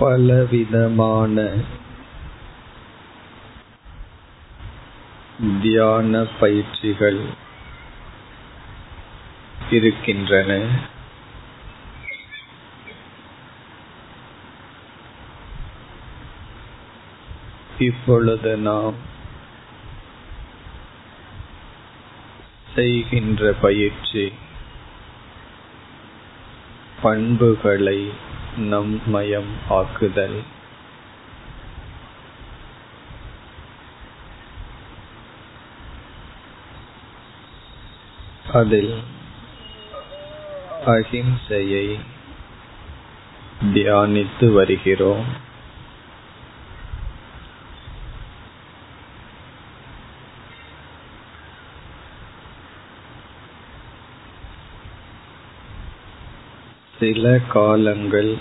பலவிதமான தியான பயிற்சிகள் இருக்கின்றன. இப்பொழுது நாம் செய்கின்ற பயிற்சி பண்புகளை நம்மயம் ஆக்குதல். அதில் அகிம்சையை தியானித்து வருகிறோம். சில காலங்கள்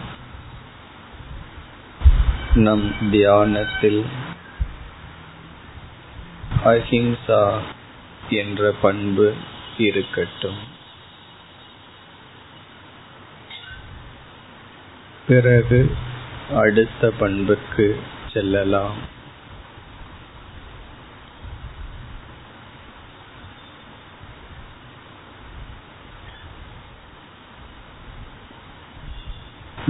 நம் தியானத்தில் அஹிம்சா என்ற பண்பு இருக்கட்டும். பிறகு அடுத்த பண்புக்கு செல்லலாம்.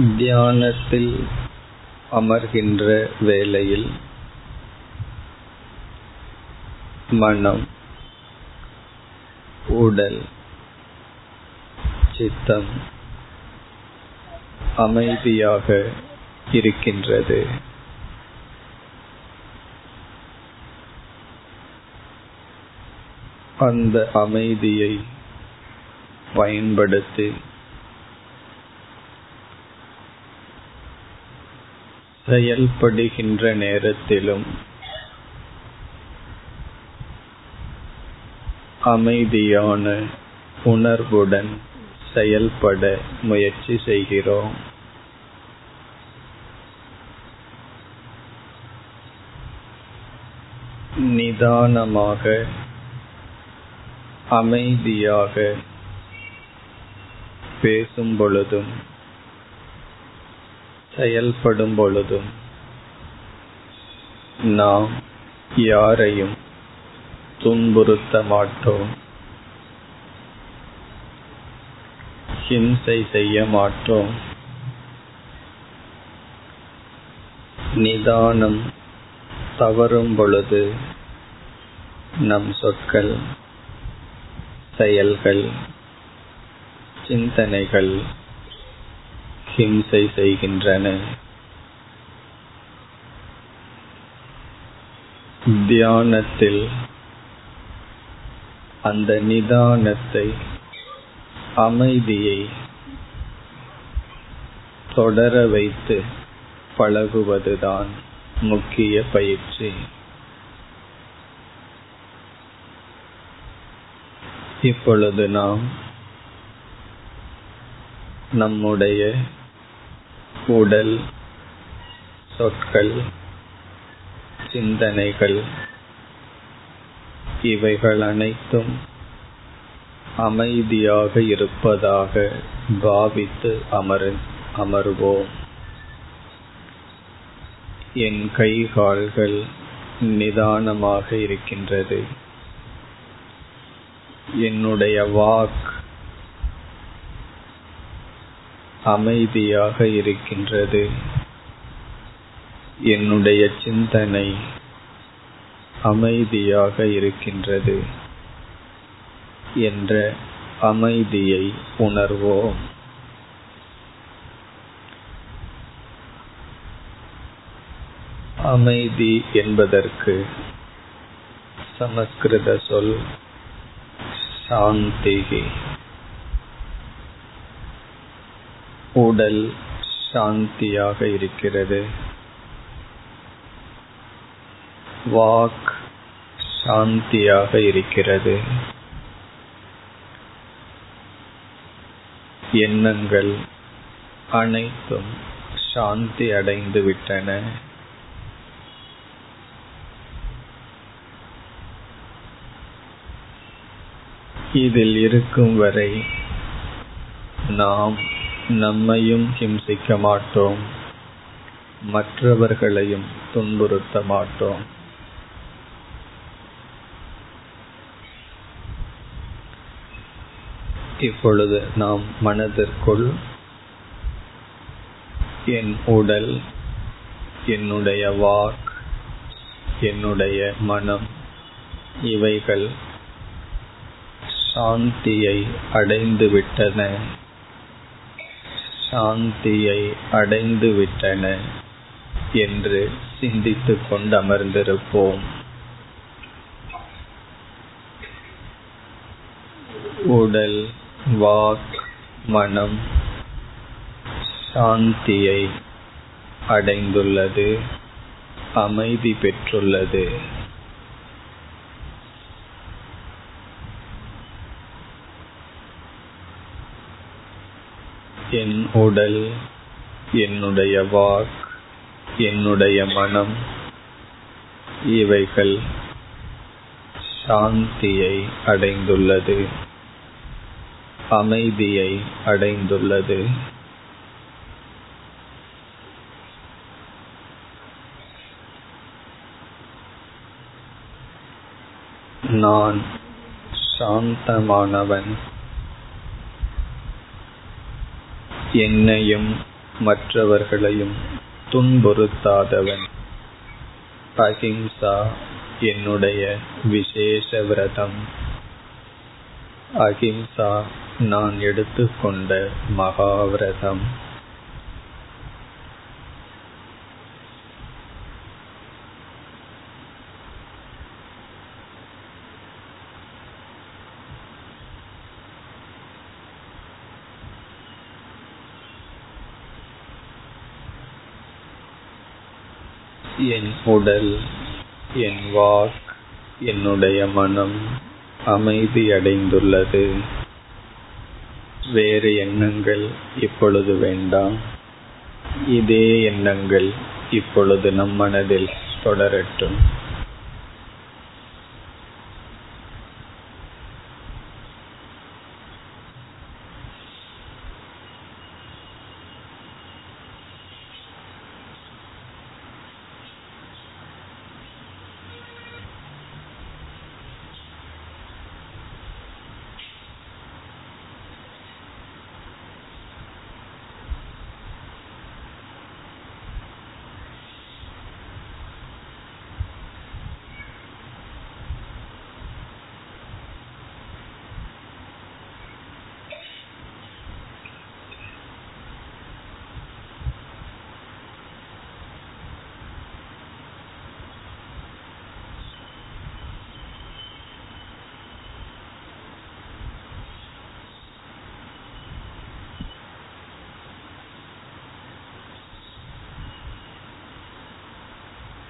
தியானத்தில் அமர்கின்ற வேளையில் மனம் உடல் சித்தம் அமைதியாக இருக்கின்றது. அந்த அமைதியை பயன்படுத்தி செயல்படுகின்ற நேரத்திலும் அமைதியான உணர்வுடன் செயல்பட முயற்சி செய்கிறோம். நிதானமாக அமைதியாக பேசும் பொழுதும் செயல்படும் பொழுதும் நாம் யாரையும் துன்புறுத்த மாட்டோம். ஹிம்சை செய்ய மாட்டோம். நிதானம் தவறும் பொழுது நம் சொற்கள் செயல்கள் சிந்தனைகள் ஹிம்சை செய்கின்றன. தியானத்தில் அந்த நிதானத்தை அமைதியை தொடர வைத்து பழகுவதுதான் முக்கிய பயிற்சி. இப்பொழுது நாம் நம்முடைய உடல் சொற்கள் சிந்தனைகள் இவைகள் அனைத்தும் அமைதியாக இருப்பதாக பாவித்து அமரு அமர்வோம். என் கை கால்கள் நிதானமாக இருக்கின்றது. என்னுடைய வாக் அமைதியாக இருக்கின்றது. என்னுடைய சிந்தனை அமைதியாக இருக்கின்றது என்ற அமைதியை உணர்வோம். அமைதி என்பதற்கு சமஸ்கிருத சொல் சாந்திகி. உடல் சாந்தியாக இருக்கிறது. வாக் சாந்தியாக இருக்கிறது. எண்ணங்கள் அனைத்தும் சாந்தி அடைந்து விட்டன. இதில் இருக்கும் வரை நாம் நம்மையும் ஹிம்சிக்க மாட்டோம். மற்றவர்களையும் துன்புறுத்த மாட்டோம். இப்பொழுது நாம் மனதிற்குள் என் உடல் என்னுடைய வாக் என்னுடைய மனம் இவைகள் சாந்தியை அடைந்து விட்டன சாந்தியை அடைந்து விட்டன என்று சிந்தித்துக் கொண்டு அமர்ந்திருப்போம் உடல் வாக் மனம் சாந்தியை அடைந்துள்ளது அமைதி பெற்றுள்ளது. என் உடல் என்னுடைய வாக் என்னுடைய மனம் இவைகள் சாந்தியை அடைந்துள்ளது அமைதியை அடைந்துள்ளது. நான் சாந்தமானவன். என்னையும் மற்றவர்களையும் துன்புறுத்தாதவன். அகிம்சா என்னுடைய விசேஷ விரதம். அகிம்சா நான் எடுத்துக்கொண்ட மகாவிரதம். என் உடல் என் வாக் என்னுடைய மனம் அமைதியடைந்துள்ளது. வேறு எண்ணங்கள் இப்பொழுது வேண்டாம். இதே எண்ணங்கள் இப்பொழுது நம் மனதில் தொடரட்டும்.